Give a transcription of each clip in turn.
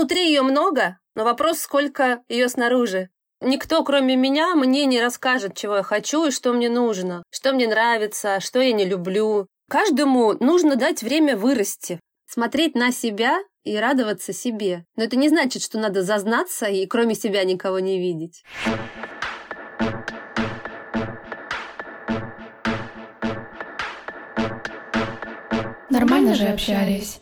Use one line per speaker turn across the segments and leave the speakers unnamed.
внутри ее много, но вопрос, сколько ее снаружи. Никто, кроме меня, мне не расскажет, чего я хочу и что мне нужно, что мне нравится, что я не люблю. Каждому нужно дать время вырасти, смотреть на себя и радоваться себе. Но это не значит, что надо зазнаться и кроме себя никого не видеть.
Нормально же общались.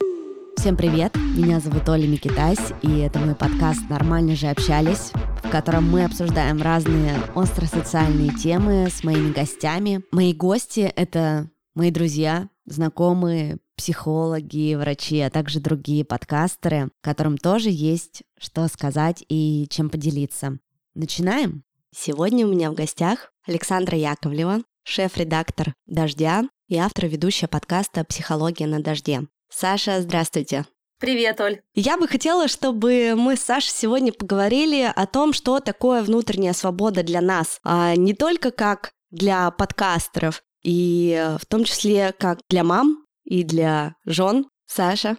Всем привет, меня зовут Оля Микитась, и это мой подкаст «Нормально же общались», в котором мы обсуждаем разные остросоциальные темы с моими гостями. Мои гости — это мои друзья, знакомые, психологи, врачи, а также другие подкастеры, которым тоже есть что сказать и чем поделиться. Начинаем? Сегодня у меня в гостях Александра Яковлева, шеф-редактор «Дождя» и автор ведущая подкаста «Психология на дожде». Саша, здравствуйте.
Привет, Оль.
Я бы хотела, чтобы мы с Сашей сегодня поговорили о том, что такое внутренняя свобода для нас. А не только как для подкастеров, и в том числе как для мам и для жен. Саша,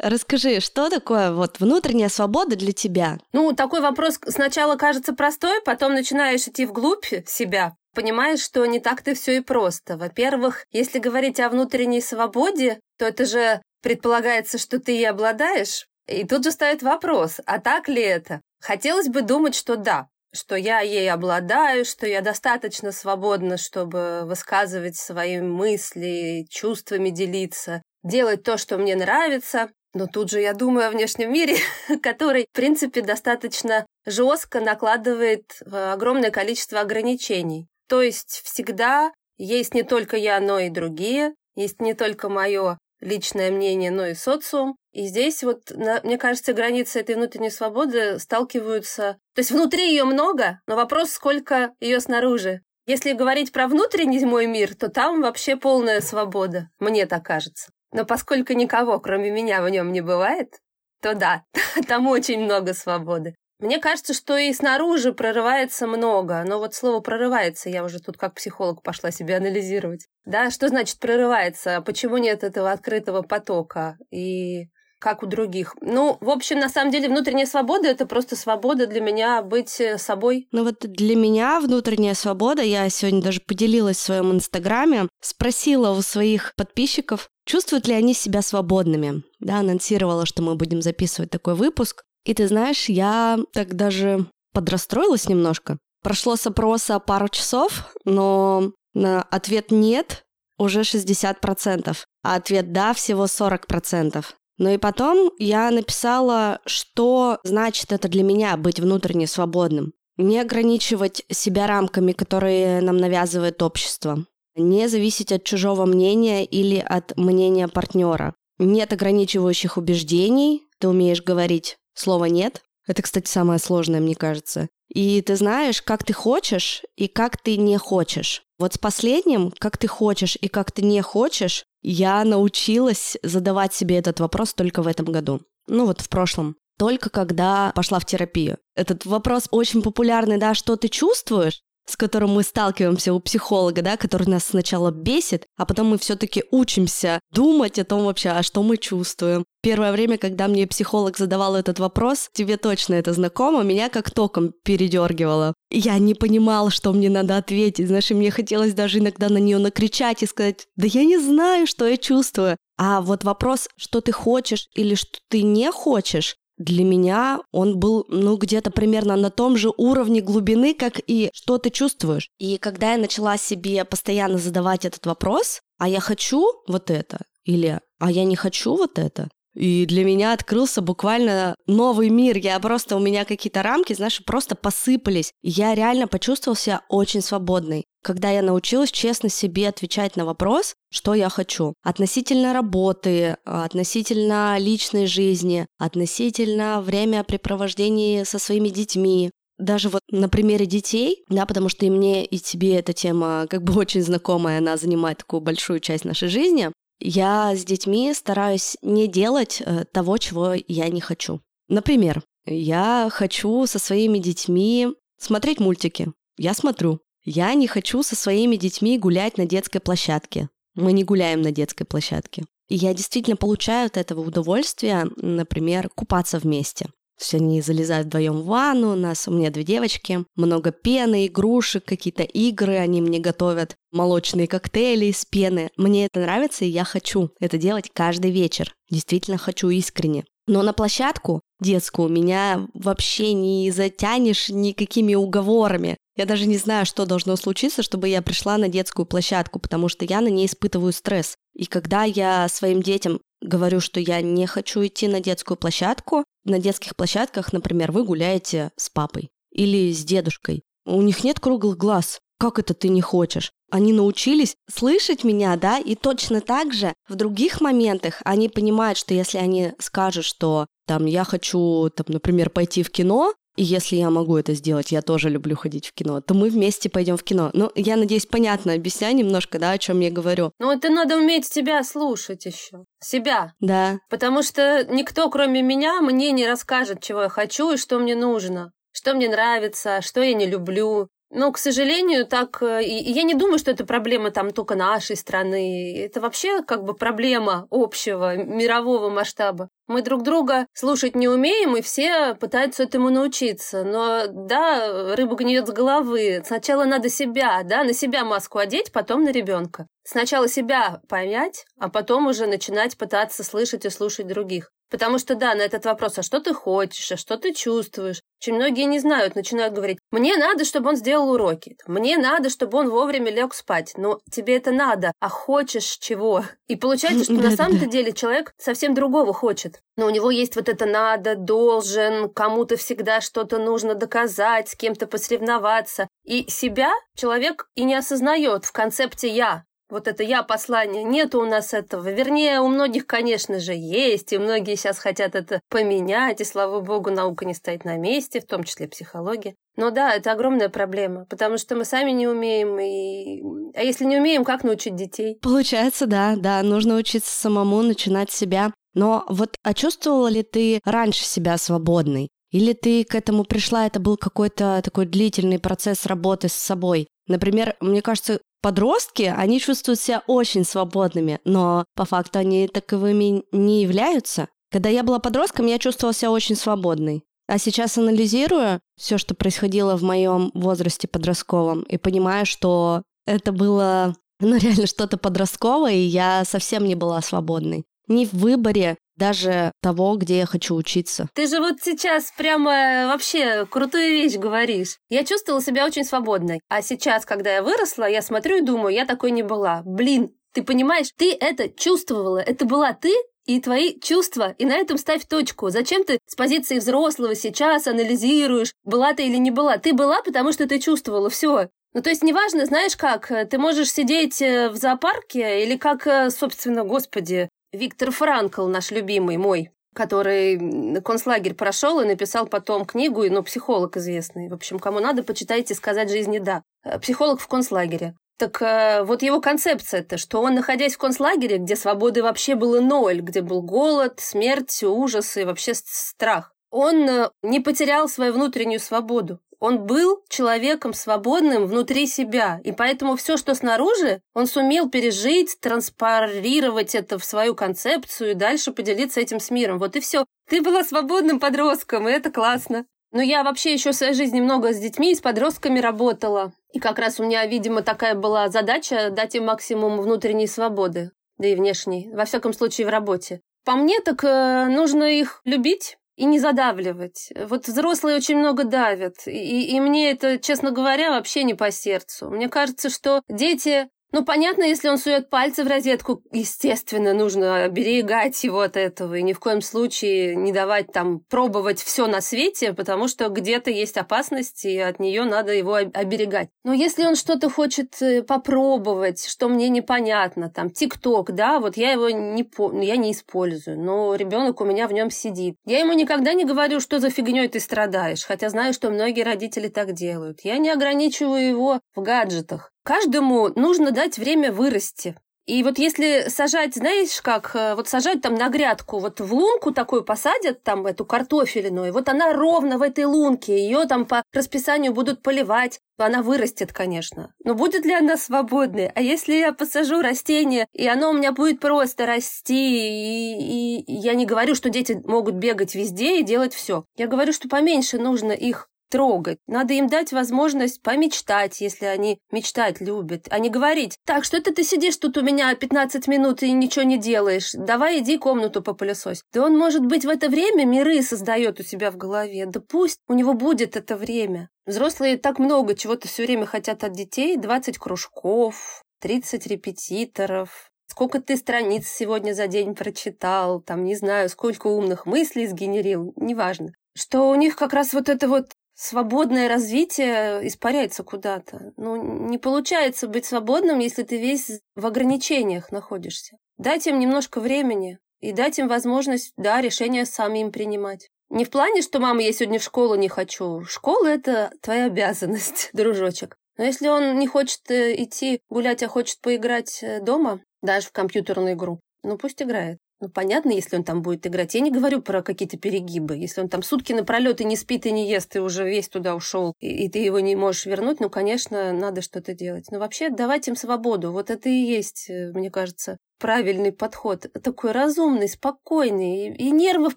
Расскажи, что такое вот внутренняя свобода для тебя?
Ну, такой вопрос сначала кажется простой, потом начинаешь идти вглубь себя, понимаешь, что не так-то все и просто. Во-первых, если говорить о внутренней свободе, то это же предполагается, что ты ей обладаешь. И тут же стоит вопрос, а так ли это? Хотелось бы думать, что да, что я ей обладаю, что я достаточно свободна, чтобы высказывать свои мысли, чувствами делиться, делать то, что мне нравится. Но тут же я думаю о внешнем мире, который, в принципе, достаточно жестко накладывает э, огромное количество ограничений. То есть всегда есть не только я, но и другие, есть не только мое личное мнение, но и социум. И здесь вот, мне кажется, границы этой внутренней свободы сталкиваются... То есть внутри ее много, но вопрос, сколько ее снаружи. Если говорить про внутренний мой мир, то там вообще полная свобода, мне так кажется. Но поскольку никого, кроме меня, в нем не бывает, то да, там очень много свободы. Мне кажется, что и снаружи прорывается много, но вот слово «прорывается» я уже тут как психолог пошла себе анализировать. Да, что значит «прорывается»? Почему нет этого открытого потока? И как у других. Ну, в общем, на самом деле, внутренняя свобода — это просто свобода для меня быть э, собой.
Ну вот для меня внутренняя свобода, я сегодня даже поделилась в своем инстаграме, спросила у своих подписчиков, чувствуют ли они себя свободными. Да, анонсировала, что мы будем записывать такой выпуск. И ты знаешь, я так даже подрастроилась немножко. Прошло с опроса пару часов, но на ответ «нет» уже 60%, а ответ «да» всего 40%. Ну и потом я написала, что значит это для меня быть внутренне свободным. Не ограничивать себя рамками, которые нам навязывает общество. Не зависеть от чужого мнения или от мнения партнера. Нет ограничивающих убеждений, ты умеешь говорить слово «нет». Это, кстати, самое сложное, мне кажется. И ты знаешь, как ты хочешь и как ты не хочешь. Вот с последним, как ты хочешь и как ты не хочешь, я научилась задавать себе этот вопрос только в этом году. Ну вот в прошлом. Только когда пошла в терапию. Этот вопрос очень популярный, да, что ты чувствуешь? С которым мы сталкиваемся у психолога, да, который нас сначала бесит, а потом мы все-таки учимся думать о том вообще, а что мы чувствуем. Первое время, когда мне психолог задавал этот вопрос, тебе точно это знакомо, меня как током передергивало. Я не понимала, что мне надо ответить, знаешь, и мне хотелось даже иногда на нее накричать и сказать, да я не знаю, что я чувствую. А вот вопрос, что ты хочешь или что ты не хочешь, для меня он был, ну, где-то примерно на том же уровне глубины, как и что ты чувствуешь. И когда я начала себе постоянно задавать этот вопрос, а я хочу вот это, или а я не хочу вот это, и для меня открылся буквально новый мир. Я просто, у меня какие-то рамки, знаешь, просто посыпались. я реально почувствовал себя очень свободной. Когда я научилась честно себе отвечать на вопрос, что я хочу. Относительно работы, относительно личной жизни, относительно времяпрепровождения со своими детьми, даже вот на примере детей, да, потому что и мне, и тебе эта тема как бы очень знакомая, она занимает такую большую часть нашей жизни, я с детьми стараюсь не делать э, того, чего я не хочу. Например, я хочу со своими детьми смотреть мультики. Я смотрю. Я не хочу со своими детьми гулять на детской площадке. Мы не гуляем на детской площадке. И я действительно получаю от этого удовольствие, например, купаться вместе. Есть они залезают вдвоем в ванну, у нас, у меня две девочки, много пены, игрушек, какие-то игры они мне готовят, молочные коктейли из пены. Мне это нравится, и я хочу это делать каждый вечер. Действительно хочу искренне. Но на площадку детскую меня вообще не затянешь никакими уговорами. Я даже не знаю, что должно случиться, чтобы я пришла на детскую площадку, потому что я на ней испытываю стресс. И когда я своим детям говорю, что я не хочу идти на детскую площадку, на детских площадках, например, вы гуляете с папой или с дедушкой. У них нет круглых глаз. Как это ты не хочешь? Они научились слышать меня, да, и точно так же в других моментах они понимают, что если они скажут, что там я хочу, там, например, пойти в кино, и если я могу это сделать, я тоже люблю ходить в кино, то мы вместе пойдем в кино. Ну, я надеюсь, понятно объясняю немножко, да, о чем я говорю.
Ну, это надо уметь себя слушать еще. Себя.
Да.
Потому что никто, кроме меня, мне не расскажет, чего я хочу и что мне нужно что мне нравится, что я не люблю. Но, к сожалению, так... Э, я не думаю, что это проблема там только нашей страны. Это вообще как бы проблема общего, мирового масштаба. Мы друг друга слушать не умеем, и все пытаются этому научиться. Но да, рыба гниет с головы. Сначала надо себя, да, на себя маску одеть, потом на ребенка. Сначала себя понять, а потом уже начинать пытаться слышать и слушать других. Потому что, да, на этот вопрос, а что ты хочешь, а что ты чувствуешь, очень многие не знают, начинают говорить, мне надо, чтобы он сделал уроки, мне надо, чтобы он вовремя лег спать, но тебе это надо, а хочешь чего? И получается, что на самом-то деле человек совсем другого хочет. Но у него есть вот это надо, должен, кому-то всегда что-то нужно доказать, с кем-то посоревноваться. И себя человек и не осознает в концепте «я». Вот это я послание, нет у нас этого. Вернее, у многих, конечно же, есть, и многие сейчас хотят это поменять, и, слава богу, наука не стоит на месте, в том числе психология. Но да, это огромная проблема, потому что мы сами не умеем, и... а если не умеем, как научить детей?
Получается, да, да, нужно учиться самому, начинать себя. Но вот, а чувствовала ли ты раньше себя свободной? Или ты к этому пришла, это был какой-то такой длительный процесс работы с собой? Например, мне кажется, Подростки, они чувствуют себя очень свободными, но по факту они таковыми не являются. Когда я была подростком, я чувствовала себя очень свободной. А сейчас анализирую все, что происходило в моем возрасте подростковом, и понимаю, что это было ну, реально что-то подростковое, и я совсем не была свободной. Ни в выборе, даже того, где я хочу учиться.
Ты же вот сейчас прямо вообще крутую вещь говоришь. Я чувствовала себя очень свободной. А сейчас, когда я выросла, я смотрю и думаю, я такой не была. Блин, ты понимаешь, ты это чувствовала. Это была ты, и твои чувства, и на этом ставь точку. Зачем ты с позиции взрослого сейчас анализируешь, была ты или не была? Ты была, потому что ты чувствовала, все. Ну, то есть, неважно, знаешь как, ты можешь сидеть э, в зоопарке или как, э, собственно, господи, Виктор Франкл, наш любимый, мой, который концлагерь прошел и написал потом книгу, ну, психолог известный. В общем, кому надо, почитайте «Сказать жизни да». Э, психолог в концлагере. Так э, вот его концепция-то, что он, находясь в концлагере, где свободы вообще было ноль, где был голод, смерть, ужас и вообще страх, он э, не потерял свою внутреннюю свободу. Он был человеком свободным внутри себя, и поэтому все, что снаружи, он сумел пережить, транспарировать это в свою концепцию и дальше поделиться этим с миром. Вот и все. Ты была свободным подростком, и это классно. Но я вообще еще в своей жизни много с детьми и с подростками работала. И как раз у меня, видимо, такая была задача дать им максимум внутренней свободы, да и внешней, во всяком случае в работе. По мне, так э, нужно их любить, и не задавливать. Вот взрослые очень много давят, и, и мне это, честно говоря, вообще не по сердцу. Мне кажется, что дети ну, понятно, если он сует пальцы в розетку, естественно, нужно оберегать его от этого и ни в коем случае не давать там пробовать все на свете, потому что где-то есть опасность, и от нее надо его оберегать. Но если он что-то хочет э, попробовать, что мне непонятно, там, ТикТок, да, вот я его не, я не использую, но ребенок у меня в нем сидит. Я ему никогда не говорю, что за фигней ты страдаешь, хотя знаю, что многие родители так делают. Я не ограничиваю его в гаджетах. Каждому нужно дать время вырасти. И вот если сажать, знаешь как, э, вот сажать там на грядку, вот в лунку такую посадят, там эту картофельную, вот она ровно в этой лунке, ее там по расписанию будут поливать, она вырастет, конечно. Но будет ли она свободной? А если я посажу растение, и оно у меня будет просто расти, и, и я не говорю, что дети могут бегать везде и делать все. Я говорю, что поменьше нужно их трогать. Надо им дать возможность помечтать, если они мечтать любят, а не говорить, так, что это ты сидишь тут у меня 15 минут и ничего не делаешь, давай иди комнату попылесось. Да он, может быть, в это время миры создает у себя в голове, да пусть у него будет это время. Взрослые так много чего-то все время хотят от детей, 20 кружков, 30 репетиторов, сколько ты страниц сегодня за день прочитал, там, не знаю, сколько умных мыслей сгенерил, неважно. Что у них как раз вот это вот свободное развитие испаряется куда-то. Ну, не получается быть свободным, если ты весь в ограничениях находишься. Дать им немножко времени и дать им возможность, да, решения сами им принимать. Не в плане, что мама, я сегодня в школу не хочу. Школа – это твоя обязанность, дружочек. Но если он не хочет э, идти гулять, а хочет поиграть э, дома, даже в компьютерную игру, ну пусть играет. Ну, понятно, если он там будет играть. Я не говорю про какие-то перегибы. Если он там сутки напролет и не спит, и не ест, и уже весь туда ушел, и, и ты его не можешь вернуть, ну, конечно, надо что-то делать. Но вообще давать им свободу. Вот это и есть, э, мне кажется, правильный подход. Такой разумный, спокойный, и нервов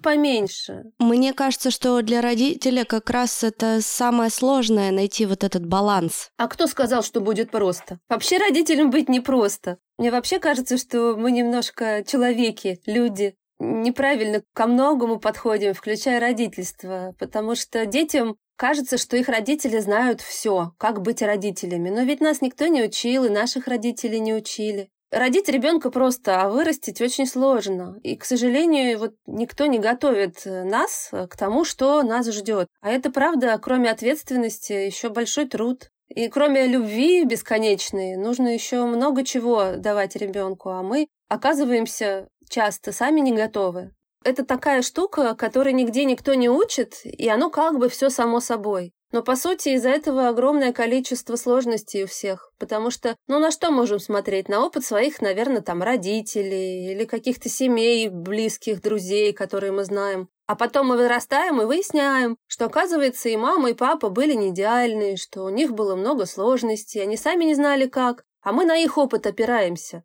поменьше.
Мне кажется, что для родителя как раз это самое сложное найти вот этот баланс.
А кто сказал, что будет просто? Вообще родителям быть непросто. Мне вообще кажется, что мы немножко человеки, люди, неправильно ко многому подходим, включая родительство, потому что детям кажется, что их родители знают все, как быть родителями. Но ведь нас никто не учил, и наших родителей не учили. Родить ребенка просто, а вырастить очень сложно. И, к сожалению, вот никто не готовит нас к тому, что нас ждет. А это правда, кроме ответственности, еще большой труд. И кроме любви бесконечной, нужно еще много чего давать ребенку, а мы оказываемся часто сами не готовы. Это такая штука, которой нигде никто не учит, и оно как бы все само собой. Но, по сути, из-за этого огромное количество сложностей у всех. Потому что, ну, на что можем смотреть? На опыт своих, наверное, там, родителей или каких-то семей, близких, друзей, которые мы знаем. А потом мы вырастаем и выясняем, что, оказывается, и мама, и папа были не идеальные, что у них было много сложностей, они сами не знали как, а мы на их опыт опираемся,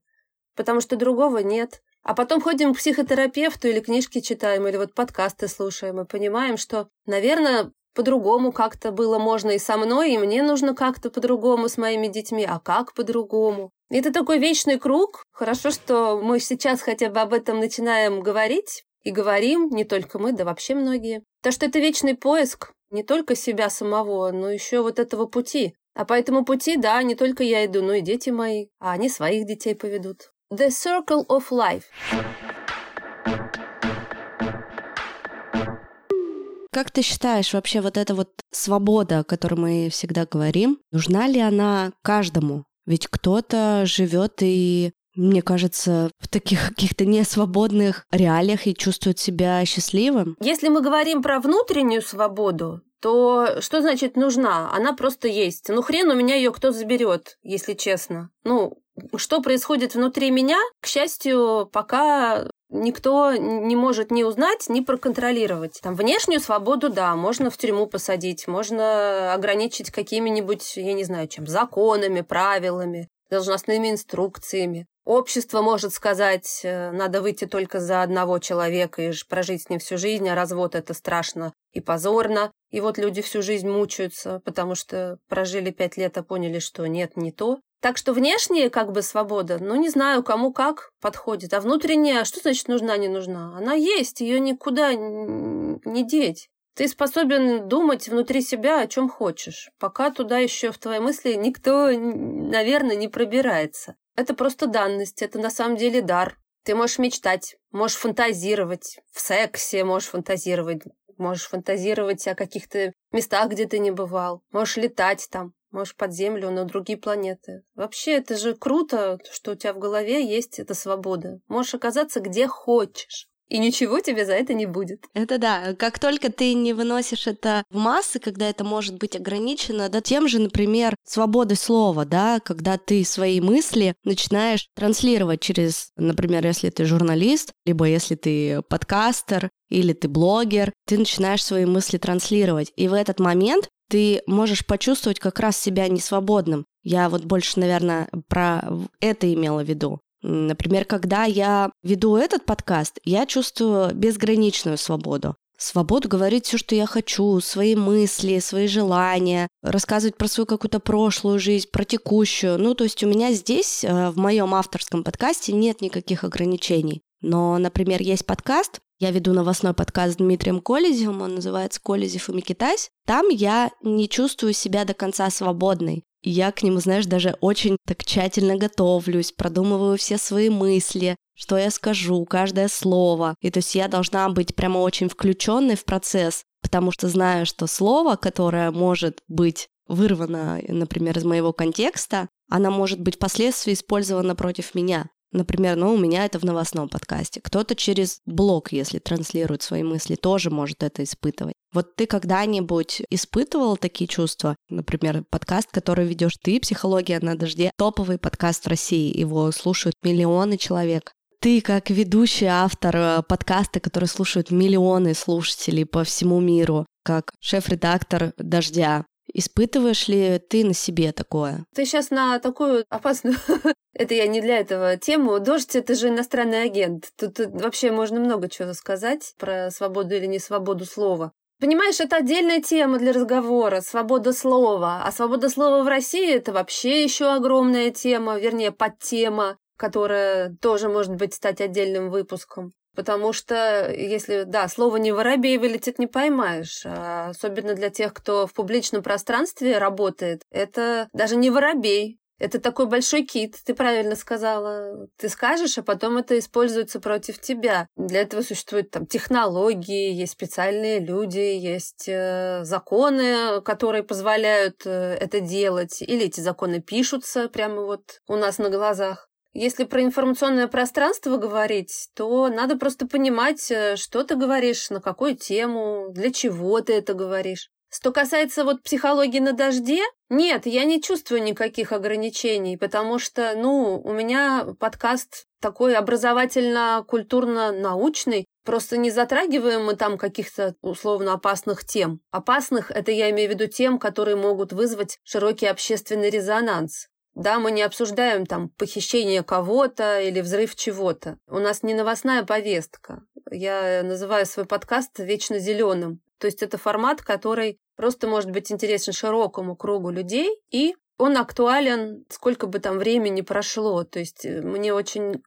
потому что другого нет. А потом ходим к психотерапевту или книжки читаем, или вот подкасты слушаем, и понимаем, что, наверное, по-другому как-то было можно и со мной, и мне нужно как-то по-другому с моими детьми, а как по-другому? Это такой вечный круг. Хорошо, что мы сейчас хотя бы об этом начинаем говорить, и говорим, не только мы, да вообще многие. То, что это вечный поиск не только себя самого, но еще вот этого пути. А по этому пути, да, не только я иду, но и дети мои, а они своих детей поведут. The Circle of Life.
Как ты считаешь, вообще вот эта вот свобода, о которой мы всегда говорим, нужна ли она каждому? Ведь кто-то живет и мне кажется, в таких каких-то несвободных реалиях и чувствует себя счастливым.
Если мы говорим про внутреннюю свободу, то что значит нужна? Она просто есть. Ну хрен у меня ее кто заберет, если честно. Ну, что происходит внутри меня, к счастью, пока никто не может ни узнать, ни проконтролировать. Там внешнюю свободу, да, можно в тюрьму посадить, можно ограничить какими-нибудь, я не знаю, чем, законами, правилами, должностными инструкциями. Общество может сказать, э, надо выйти только за одного человека и прожить с ним всю жизнь, а развод это страшно и позорно. И вот люди всю жизнь мучаются, потому что прожили пять лет, а поняли, что нет, не то. Так что внешняя как бы свобода, ну не знаю, кому как подходит. А внутренняя, что значит нужна, не нужна? Она есть, ее никуда не деть. Ты способен думать внутри себя о чем хочешь, пока туда еще в твои мысли никто, наверное, не пробирается. Это просто данность, это на самом деле дар. Ты можешь мечтать, можешь фантазировать, в сексе можешь фантазировать, можешь фантазировать о каких-то местах, где ты не бывал, можешь летать там, можешь под землю на другие планеты. Вообще, это же круто, что у тебя в голове есть эта свобода. Можешь оказаться где хочешь. И ничего тебе за это не будет.
Это да. Как только ты не выносишь это в массы, когда это может быть ограничено, да, тем же, например, свободой слова, да, когда ты свои мысли начинаешь транслировать через, например, если ты журналист, либо если ты подкастер, или ты блогер, ты начинаешь свои мысли транслировать. И в этот момент ты можешь почувствовать как раз себя несвободным. Я вот больше, наверное, про это имела в виду. Например, когда я веду этот подкаст, я чувствую безграничную свободу. Свободу говорить все, что я хочу, свои мысли, свои желания, рассказывать про свою какую-то прошлую жизнь, про текущую. Ну, то есть у меня здесь, э, в моем авторском подкасте, нет никаких ограничений. Но, например, есть подкаст, я веду новостной подкаст с Дмитрием Колезевым, он называется «Колезев и Микитась». Там я не чувствую себя до конца свободной. Я к нему, знаешь, даже очень так тщательно готовлюсь, продумываю все свои мысли, что я скажу, каждое слово. И то есть я должна быть прямо очень включенной в процесс, потому что знаю, что слово, которое может быть вырвано, например, из моего контекста, она может быть впоследствии использована против меня. Например, ну, у меня это в новостном подкасте. Кто-то через блог, если транслирует свои мысли, тоже может это испытывать. Вот ты когда-нибудь испытывал такие чувства? Например, подкаст, который ведешь ты, «Психология на дожде», топовый подкаст в России, его слушают миллионы человек. Ты, как ведущий автор э, подкаста, который слушают миллионы слушателей по всему миру, как шеф-редактор «Дождя», Испытываешь ли ты на себе такое?
Ты сейчас на такую опасную, это я не для этого тему. Дождь это же иностранный агент. Тут вообще можно много чего сказать про свободу или не свободу слова. Понимаешь, это отдельная тема для разговора, свобода слова. А свобода слова в России это вообще еще огромная тема, вернее, подтема, которая тоже может быть стать отдельным выпуском. Потому что если, да, слово не воробей вылетит, не поймаешь. А особенно для тех, кто в публичном пространстве работает, это даже не воробей. Это такой большой кит, ты правильно сказала. Ты скажешь, а потом это используется против тебя. Для этого существуют там технологии, есть специальные люди, есть э, законы, которые позволяют э, это делать. Или эти законы пишутся прямо вот у нас на глазах. Если про информационное пространство говорить, то надо просто понимать, э, что ты говоришь, на какую тему, для чего ты это говоришь. Что касается вот психологии на дожде, нет, я не чувствую никаких ограничений, потому что, ну, у меня подкаст такой образовательно-культурно-научный, Просто не затрагиваем мы там каких-то условно опасных тем. Опасных – это я имею в виду тем, которые могут вызвать широкий общественный резонанс. Да, мы не обсуждаем там похищение кого-то или взрыв чего-то. У нас не новостная повестка. Я называю свой подкаст вечно зеленым. То есть это формат, который просто может быть интересен широкому кругу людей, и он актуален, сколько бы там времени прошло. То есть э, мне очень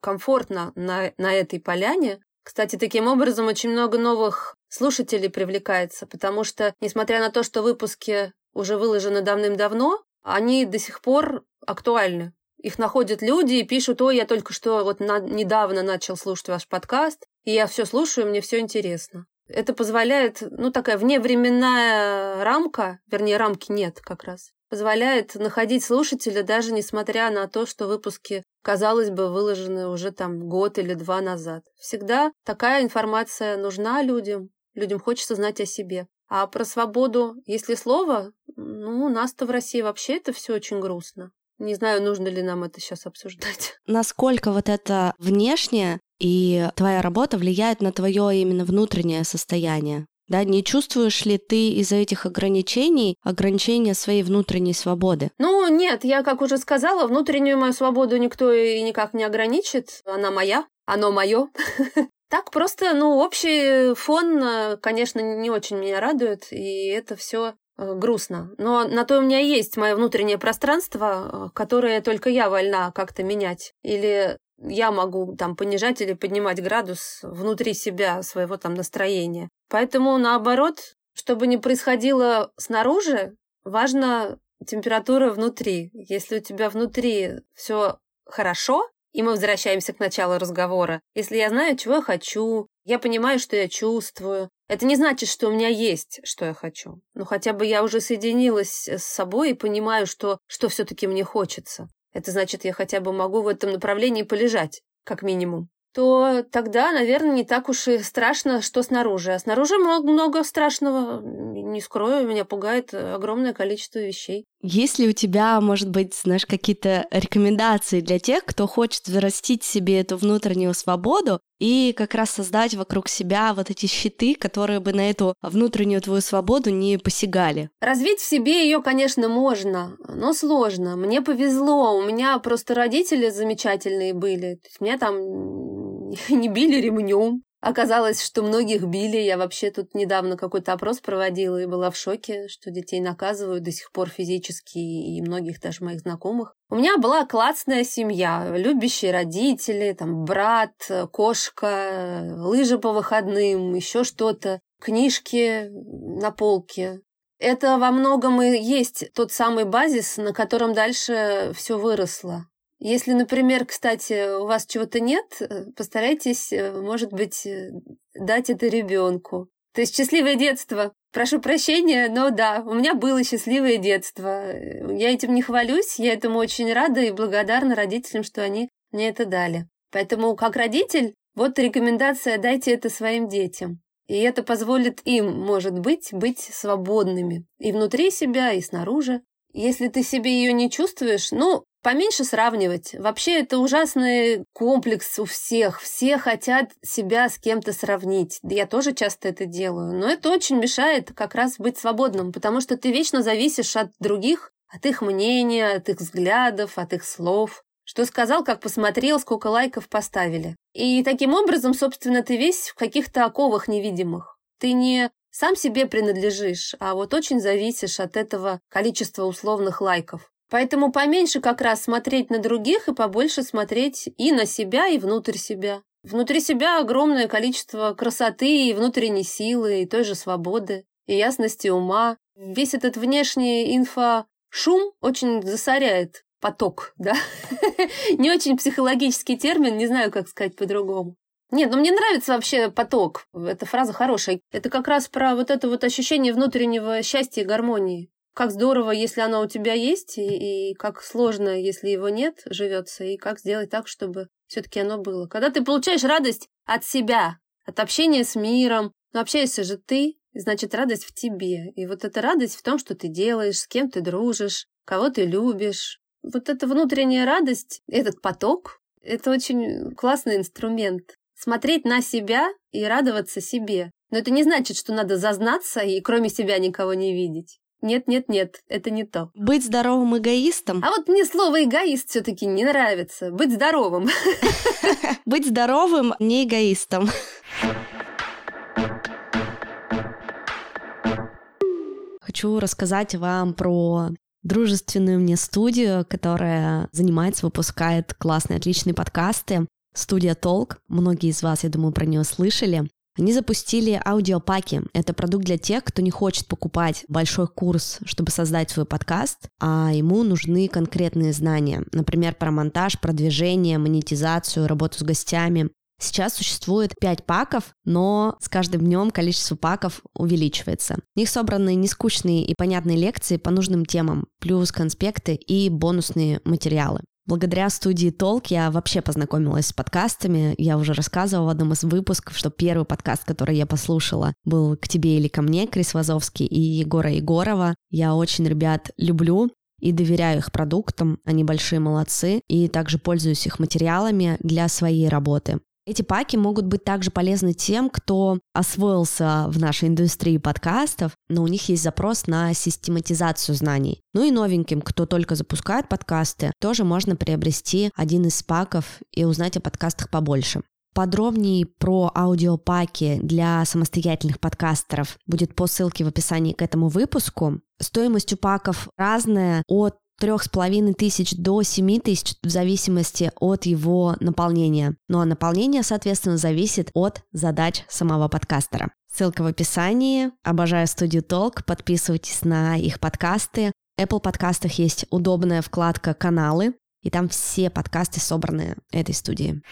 комфортно на, на этой поляне. Кстати, таким образом очень много новых слушателей привлекается, потому что, несмотря на то, что выпуски уже выложены давным-давно, они до сих пор актуальны. Их находят люди и пишут, ой, я только что вот на, недавно начал слушать ваш подкаст, и я все слушаю, мне все интересно. Это позволяет, ну, такая вневременная рамка, вернее, рамки нет как раз, позволяет находить слушателя даже несмотря на то, что выпуски, казалось бы, выложены уже там год или два назад. Всегда такая информация нужна людям, людям хочется знать о себе. А про свободу, если слово, ну, у нас-то в России вообще это все очень грустно. Не знаю, нужно ли нам это сейчас обсуждать.
Насколько вот это внешнее и твоя работа влияет на твое именно внутреннее состояние? Да, не чувствуешь ли ты из-за этих ограничений ограничения своей внутренней свободы?
Ну, нет, я, как уже сказала, внутреннюю мою свободу никто и никак не ограничит. Она моя, оно мое. Так просто, ну, общий фон, э, конечно, не очень меня радует, и это все э, грустно. Но на то у меня есть мое внутреннее пространство, э, которое только я вольна как-то менять. Или я могу там понижать или поднимать градус внутри себя, своего там настроения. Поэтому, наоборот, чтобы не происходило снаружи, важна температура внутри. Если у тебя внутри все хорошо, и мы возвращаемся к началу разговора. Если я знаю, чего я хочу, я понимаю, что я чувствую, это не значит, что у меня есть, что я хочу. Но хотя бы я уже соединилась с собой и понимаю, что, что все-таки мне хочется. Это значит, я хотя бы могу в этом направлении полежать, как минимум. то тогда, наверное, не так уж и страшно, что снаружи. А снаружи много, много страшного. Не скрою, меня пугает огромное количество вещей.
Есть ли у тебя, может быть, знаешь, какие-то рекомендации для тех, кто хочет взрастить себе эту внутреннюю свободу и как раз создать вокруг себя вот эти щиты, которые бы на эту внутреннюю твою свободу не посягали?
Развить в себе ее, конечно, можно, но сложно. Мне повезло, у меня просто родители замечательные были. Есть меня там не били ремнем, Оказалось, что многих били. Я вообще тут недавно какой-то опрос проводила и была в шоке, что детей наказывают до сих пор физически и многих даже моих знакомых. У меня была классная семья, любящие родители, там брат, кошка, лыжи по выходным, еще что-то, книжки на полке. Это во многом и есть тот самый базис, на котором дальше все выросло. Если, например, кстати, у вас чего-то нет, э, постарайтесь, э, может быть, э, дать это ребенку. То есть счастливое детство. Прошу прощения, но да, у меня было счастливое детство. Я этим не хвалюсь, я этому очень рада и благодарна родителям, что они мне это дали. Поэтому, как родитель, вот рекомендация «дайте это своим детям». И это позволит им, может быть, быть свободными и внутри себя, и снаружи. Если ты себе ее не чувствуешь, ну, Поменьше сравнивать. Вообще это ужасный комплекс у всех. Все хотят себя с кем-то сравнить. Я тоже часто это делаю. Но это очень мешает как раз быть свободным, потому что ты вечно зависишь от других, от их мнения, от их взглядов, от их слов. Что сказал, как посмотрел, сколько лайков поставили. И таким образом, собственно, ты весь в каких-то оковах невидимых. Ты не сам себе принадлежишь, а вот очень зависишь от этого количества условных лайков. Поэтому поменьше как раз смотреть на других и побольше смотреть и на себя, и внутрь себя. Внутри себя огромное количество красоты и внутренней силы, и той же свободы, и ясности ума. Весь этот внешний инфошум очень засоряет поток, да? Не очень психологический термин, не знаю, как сказать по-другому. Нет, ну мне нравится вообще поток. Эта фраза хорошая. Это как раз про вот это вот ощущение внутреннего счастья и гармонии как здорово, если оно у тебя есть, и, и как сложно, если его нет, живется, и как сделать так, чтобы все-таки оно было. Когда ты получаешь радость от себя, от общения с миром, но общаешься же ты, значит, радость в тебе. И вот эта радость в том, что ты делаешь, с кем ты дружишь, кого ты любишь. Вот эта внутренняя радость, этот поток, это очень классный инструмент. Смотреть на себя и радоваться себе. Но это не значит, что надо зазнаться и кроме себя никого не видеть. Нет, нет, нет, это не то.
Быть здоровым эгоистом.
А вот мне слово эгоист все-таки не нравится. Быть здоровым.
Быть здоровым, не эгоистом. Хочу рассказать вам про дружественную мне студию, которая занимается, выпускает классные, отличные подкасты. Студия Толк. Многие из вас, я думаю, про нее слышали. Они запустили аудиопаки. Это продукт для тех, кто не хочет покупать большой курс, чтобы создать свой подкаст, а ему нужны конкретные знания. Например, про монтаж, продвижение, монетизацию, работу с гостями. Сейчас существует 5 паков, но с каждым днем количество паков увеличивается. В них собраны нескучные и понятные лекции по нужным темам, плюс конспекты и бонусные материалы. Благодаря студии Толк я вообще познакомилась с подкастами. Я уже рассказывала в одном из выпусков, что первый подкаст, который я послушала, был «К тебе или ко мне» Крис Вазовский и Егора Егорова. Я очень ребят люблю и доверяю их продуктам, они большие молодцы, и также пользуюсь их материалами для своей работы. Эти паки могут быть также полезны тем, кто освоился в нашей индустрии подкастов, но у них есть запрос на систематизацию знаний. Ну и новеньким, кто только запускает подкасты, тоже можно приобрести один из паков и узнать о подкастах побольше. Подробнее про аудиопаки для самостоятельных подкастеров будет по ссылке в описании к этому выпуску. Стоимость у паков разная от трех с половиной тысяч до семи тысяч в зависимости от его наполнения. Ну а наполнение, соответственно, зависит от задач самого подкастера. Ссылка в описании. Обожаю студию Толк. Подписывайтесь на их подкасты. В Apple подкастах есть удобная вкладка «Каналы», и там все подкасты собраны этой студии.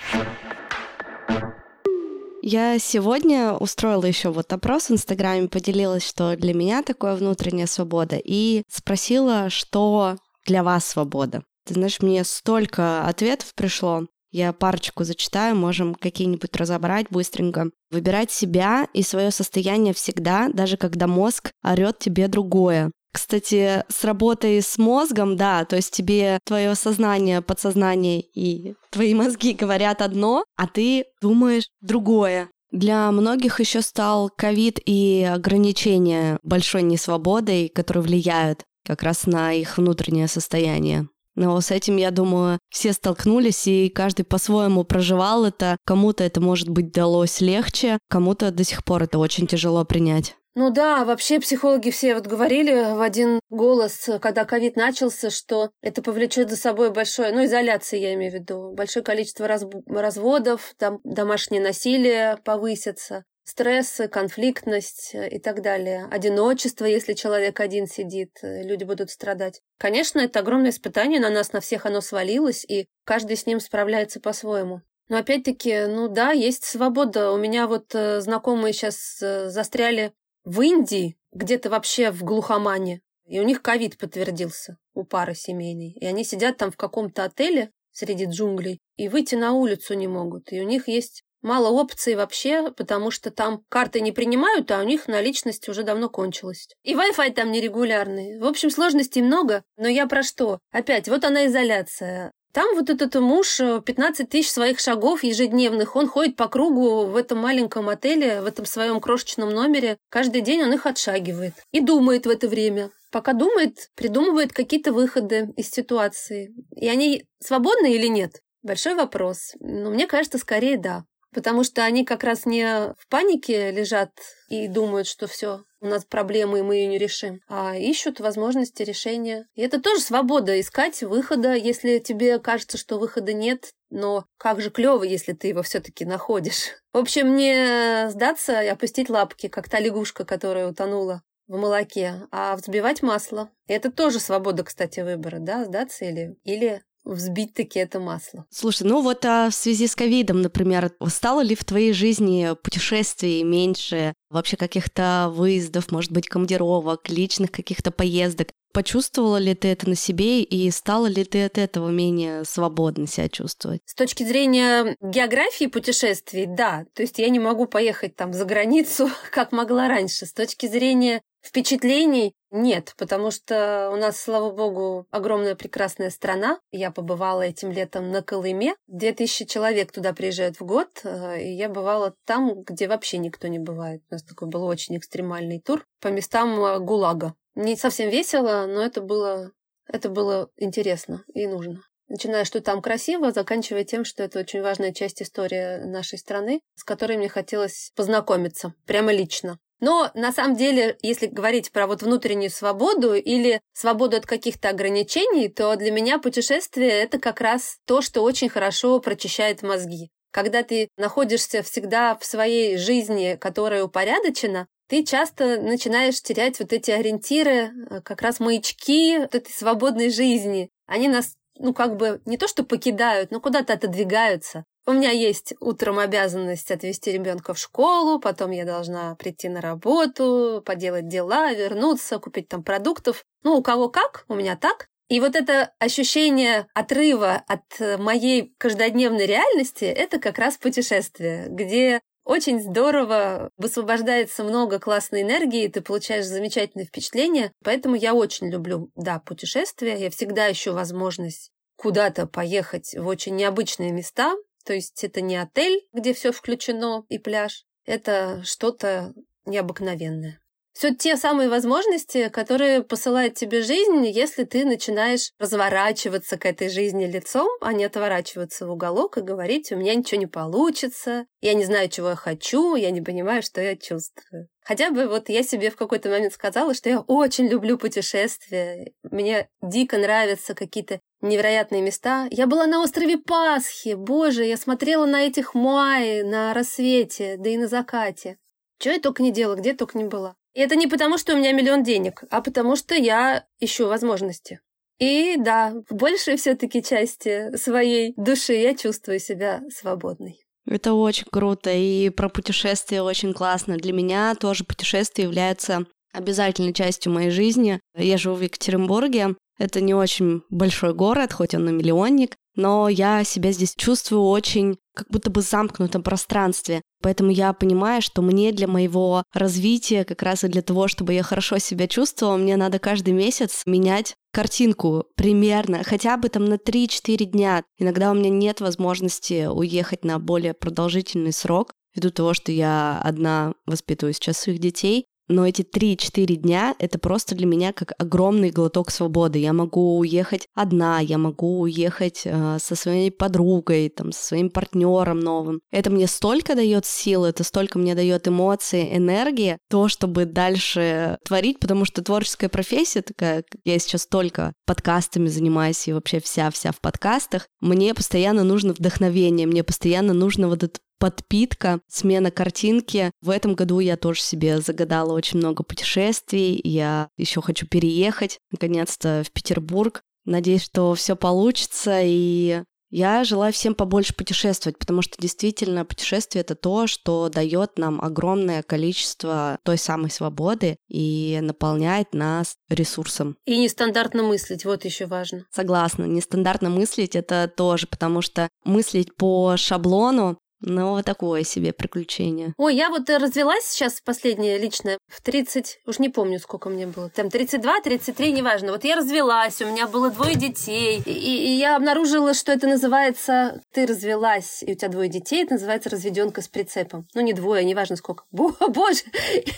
Я сегодня устроила еще вот опрос в Инстаграме, поделилась, что для меня такое внутренняя свобода, и спросила, что для вас свобода? Ты знаешь, мне столько ответов пришло.
Я парочку зачитаю, можем какие-нибудь разобрать быстренько. Выбирать себя и свое состояние всегда, даже когда мозг орет тебе другое. Кстати, с работой с мозгом, да, то есть тебе твое сознание, подсознание и твои мозги говорят одно, а ты думаешь другое. Для многих еще стал ковид и ограничения большой несвободой, которые влияют как раз на их внутреннее состояние. Но с этим, я думаю, все столкнулись, и каждый по-своему проживал это. Кому-то это, может быть, далось легче, кому-то до сих пор это очень тяжело принять.
Ну да, вообще психологи все вот говорили в один голос, когда ковид начался, что это повлечет за собой большое, ну, изоляция я имею в виду, большое количество раз, разводов, там домашнее насилие повысится, стрессы, конфликтность и так далее. Одиночество, если человек один сидит, люди будут страдать. Конечно, это огромное испытание, на нас, на всех оно свалилось, и каждый с ним справляется по-своему. Но опять-таки, ну да, есть свобода. У меня вот э, знакомые сейчас э, застряли в Индии, где-то вообще в глухомане, и у них ковид подтвердился у пары семейной. И они сидят там в каком-то отеле среди джунглей и выйти на улицу не могут. И у них есть мало опций вообще, потому что там карты не принимают, а у них наличность уже давно кончилась. И Wi-Fi там нерегулярный. В общем, сложностей много, но я про что? Опять, вот она изоляция. Там вот этот муж 15 э, тысяч своих шагов ежедневных, он ходит по кругу в этом маленьком отеле, в этом своем крошечном номере. Каждый день он их отшагивает и думает в это время. Пока думает, придумывает какие-то выходы из ситуации. И они свободны или нет? Большой вопрос. Но мне кажется, скорее да. Потому что они как раз не в панике лежат и думают, что все, у нас проблемы, и мы ее не решим, а ищут возможности решения. И это тоже свобода искать выхода, если тебе кажется, что выхода нет, но как же клево, если ты его все-таки находишь. В общем, не сдаться и опустить лапки, как та лягушка, которая утонула в молоке, а взбивать масло. И это тоже свобода, кстати, выбора, да, сдаться или, или взбить таки это масло.
Слушай, ну вот а в связи с ковидом, например, стало ли в твоей жизни путешествий меньше, вообще каких-то выездов, может быть, командировок, личных каких-то поездок? Почувствовала ли ты это на себе и стала ли ты от этого менее свободно себя чувствовать?
С точки зрения географии путешествий, да. То есть я не могу поехать там за границу, как могла раньше. С точки зрения впечатлений нет, потому что у нас, слава богу, огромная прекрасная страна. Я побывала этим летом на Колыме. Две тысячи человек туда приезжают в год, э, и я бывала там, где вообще никто не бывает. У нас такой был очень экстремальный тур по местам э, ГУЛАГа. Не совсем весело, но это было, это было интересно и нужно. Начиная, что там красиво, заканчивая тем, что это очень важная часть истории нашей страны, с которой мне хотелось познакомиться, прямо лично. Но на самом деле, если говорить про вот внутреннюю свободу или свободу от каких-то ограничений, то для меня путешествие — это как раз то, что очень хорошо прочищает мозги. Когда ты находишься всегда в своей жизни, которая упорядочена, ты часто начинаешь терять вот эти ориентиры, э, как раз маячки вот этой свободной жизни. Они нас ну, как бы не то, что покидают, но куда-то отодвигаются. У меня есть утром обязанность отвезти ребенка в школу, потом я должна прийти на работу, поделать дела, вернуться, купить там продуктов. Ну, у кого как, у меня так. И вот это ощущение отрыва от моей каждодневной реальности, это как раз путешествие, где очень здорово, высвобождается много классной энергии, ты получаешь замечательные впечатления. Поэтому я очень люблю, да, путешествия. Я всегда ищу возможность куда-то поехать в очень необычные места, то есть это не отель, где все включено и пляж, это что-то необыкновенное. Все те самые возможности, которые посылает тебе жизнь, если ты начинаешь разворачиваться к этой жизни лицом, а не отворачиваться в уголок и говорить, у меня ничего не получится, я не знаю, чего я хочу, я не понимаю, что я чувствую. Хотя бы вот я себе в какой-то момент сказала, что я очень люблю путешествия, мне дико нравятся какие-то невероятные места. Я была на острове Пасхи, боже, я смотрела на этих Муаи на рассвете, да и на закате. Чего я только не делала, где только не была. И это не потому, что у меня миллион денег, а потому что я ищу возможности. И да, в большей все-таки части своей души я чувствую себя свободной.
Это очень круто, и про путешествия очень классно. Для меня тоже путешествия являются обязательной частью моей жизни. Я живу в Екатеринбурге, Это не очень большой город, хоть он и миллионник, но я себя здесь чувствую очень как будто бы в замкнутом пространстве. Поэтому я понимаю, что мне для моего развития, как раз и для того, чтобы я хорошо себя чувствовала, мне надо каждый месяц менять картинку примерно, хотя бы там на 3-4 дня. Иногда у меня нет возможности уехать на более продолжительный срок, ввиду того, что я одна воспитываю сейчас своих детей но эти 3-4 дня — это просто для меня как огромный глоток свободы. Я могу уехать одна, я могу уехать э, со своей подругой, там, со своим партнером новым. Это мне столько дает сил, это столько мне дает эмоции, энергии, то, чтобы дальше творить, потому что творческая профессия такая, я сейчас только подкастами занимаюсь и вообще вся-вся в подкастах, мне постоянно нужно вдохновение, мне постоянно нужно вот этот подпитка, смена картинки. В этом году я тоже себе загадала очень много путешествий. Я еще хочу переехать, наконец-то, в Петербург. Надеюсь, что все получится, и я желаю всем побольше путешествовать, потому что действительно путешествие это то, что дает нам огромное количество той самой свободы и наполняет нас ресурсом.
И нестандартно мыслить, вот еще важно.
Согласна, нестандартно мыслить это тоже, потому что мыслить по шаблону ну, такое себе приключение.
Ой, я вот э, развелась сейчас последнее личное в 30, уж не помню, сколько мне было. Там 32, 33, неважно. Вот я развелась, у меня было двое детей, и, и я обнаружила, что это называется «ты развелась, и у тебя двое детей», это называется разведенка с прицепом. Ну, не двое, неважно сколько. Боже,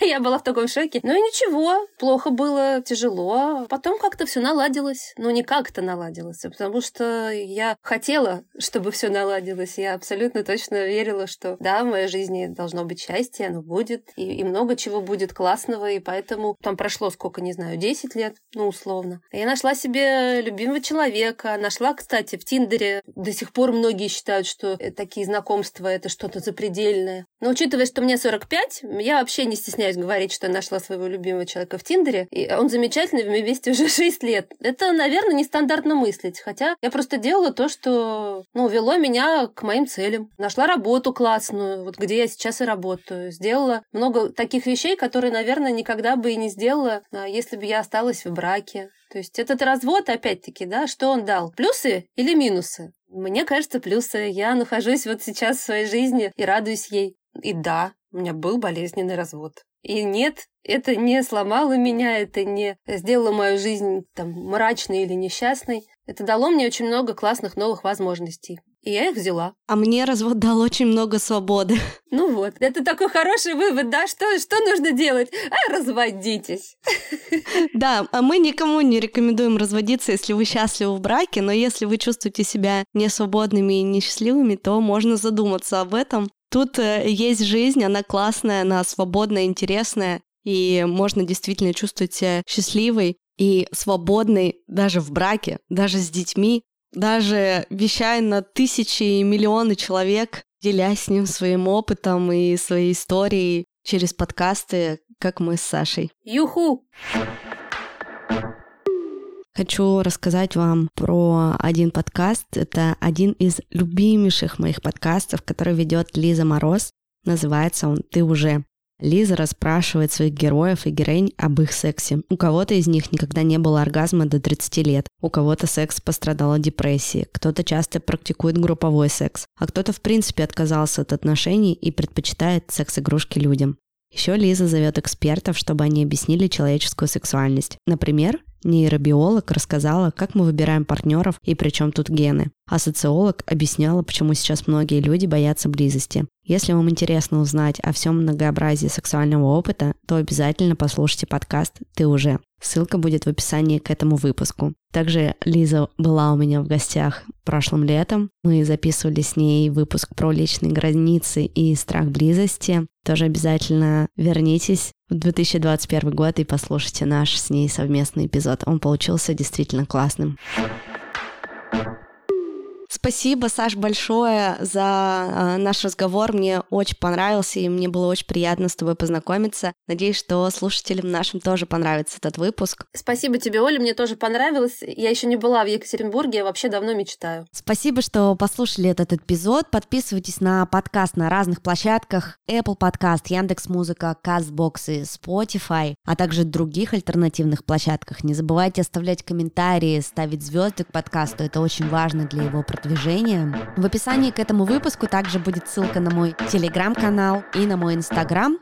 я была в таком шоке. Ну и ничего, плохо было, тяжело. Потом как-то все наладилось. Ну, не как-то наладилось, а потому что я хотела, чтобы все наладилось. Я абсолютно точно верила, что да, в моей жизни должно быть счастье, оно будет, и, и много чего будет классного, и поэтому там прошло сколько, не знаю, 10 лет, ну, условно. Я нашла себе любимого человека, нашла, кстати, в Тиндере. До сих пор многие считают, что такие знакомства — это что-то запредельное. Но учитывая, что мне 45, я вообще не стесняюсь говорить, что я нашла своего любимого человека в Тиндере, и он замечательный, мы вместе уже 6 лет. Это, наверное, нестандартно мыслить, хотя я просто делала то, что, ну, вело меня к моим целям. Нашла работу, работу классную, вот где я сейчас и работаю. Сделала много таких вещей, которые, наверное, никогда бы и не сделала, а, если бы я осталась в браке. То есть этот развод, опять-таки, да, что он дал? Плюсы или минусы? Мне кажется, плюсы. Я нахожусь вот сейчас в своей жизни и радуюсь ей. И да, у меня был болезненный развод. И нет, это не сломало меня, это не сделало мою жизнь там мрачной или несчастной. Это дало мне очень много классных новых возможностей. И я их взяла.
А мне развод дал очень много свободы.
Ну вот, это такой хороший вывод, да? Что, что нужно делать? А, разводитесь.
Да, а мы никому не рекомендуем разводиться, если вы счастливы в браке, но если вы чувствуете себя несвободными и несчастливыми, то можно задуматься об этом. Тут э, есть жизнь, она классная, она свободная, интересная, и можно действительно чувствовать себя счастливой и свободной даже в браке, даже с детьми, даже вещая на тысячи и миллионы человек, делясь с ним своим опытом и своей историей через подкасты, как мы с Сашей.
Юху!
Хочу рассказать вам про один подкаст. Это один из любимейших моих подкастов, который ведет Лиза Мороз. Называется он «Ты уже». Лиза расспрашивает своих героев и героинь об их сексе. У кого-то из них никогда не было оргазма до 30 лет, у кого-то секс пострадал от депрессии, кто-то часто практикует групповой секс, а кто-то в принципе отказался от отношений и предпочитает секс-игрушки людям. Еще Лиза зовет экспертов, чтобы они объяснили человеческую сексуальность. Например, Нейробиолог рассказала, как мы выбираем партнеров и при чем тут гены. А социолог объясняла, почему сейчас многие люди боятся близости. Если вам интересно узнать о всем многообразии сексуального опыта, то обязательно послушайте подкаст «Ты уже». Ссылка будет в описании к этому выпуску. Также Лиза была у меня в гостях прошлым летом. Мы записывали с ней выпуск про личные границы и страх близости. Тоже обязательно вернитесь в 2021 год и послушайте наш с ней совместный эпизод. Он получился действительно классным.
Спасибо, Саш, большое за э, наш разговор. Мне очень понравился, и мне было очень приятно с тобой познакомиться. Надеюсь, что слушателям нашим тоже понравится этот выпуск.
Спасибо тебе, Оля, мне тоже понравилось. Я еще не была в Екатеринбурге, я вообще давно мечтаю.
Спасибо, что послушали этот эпизод. Подписывайтесь на подкаст на разных площадках. Apple Podcast, Яндекс.Музыка, Castbox и Spotify, а также других альтернативных площадках. Не забывайте оставлять комментарии, ставить звезды к подкасту. Это очень важно для его продвижения. В описании к этому выпуску также будет ссылка на мой телеграм-канал и на мой инстаграм.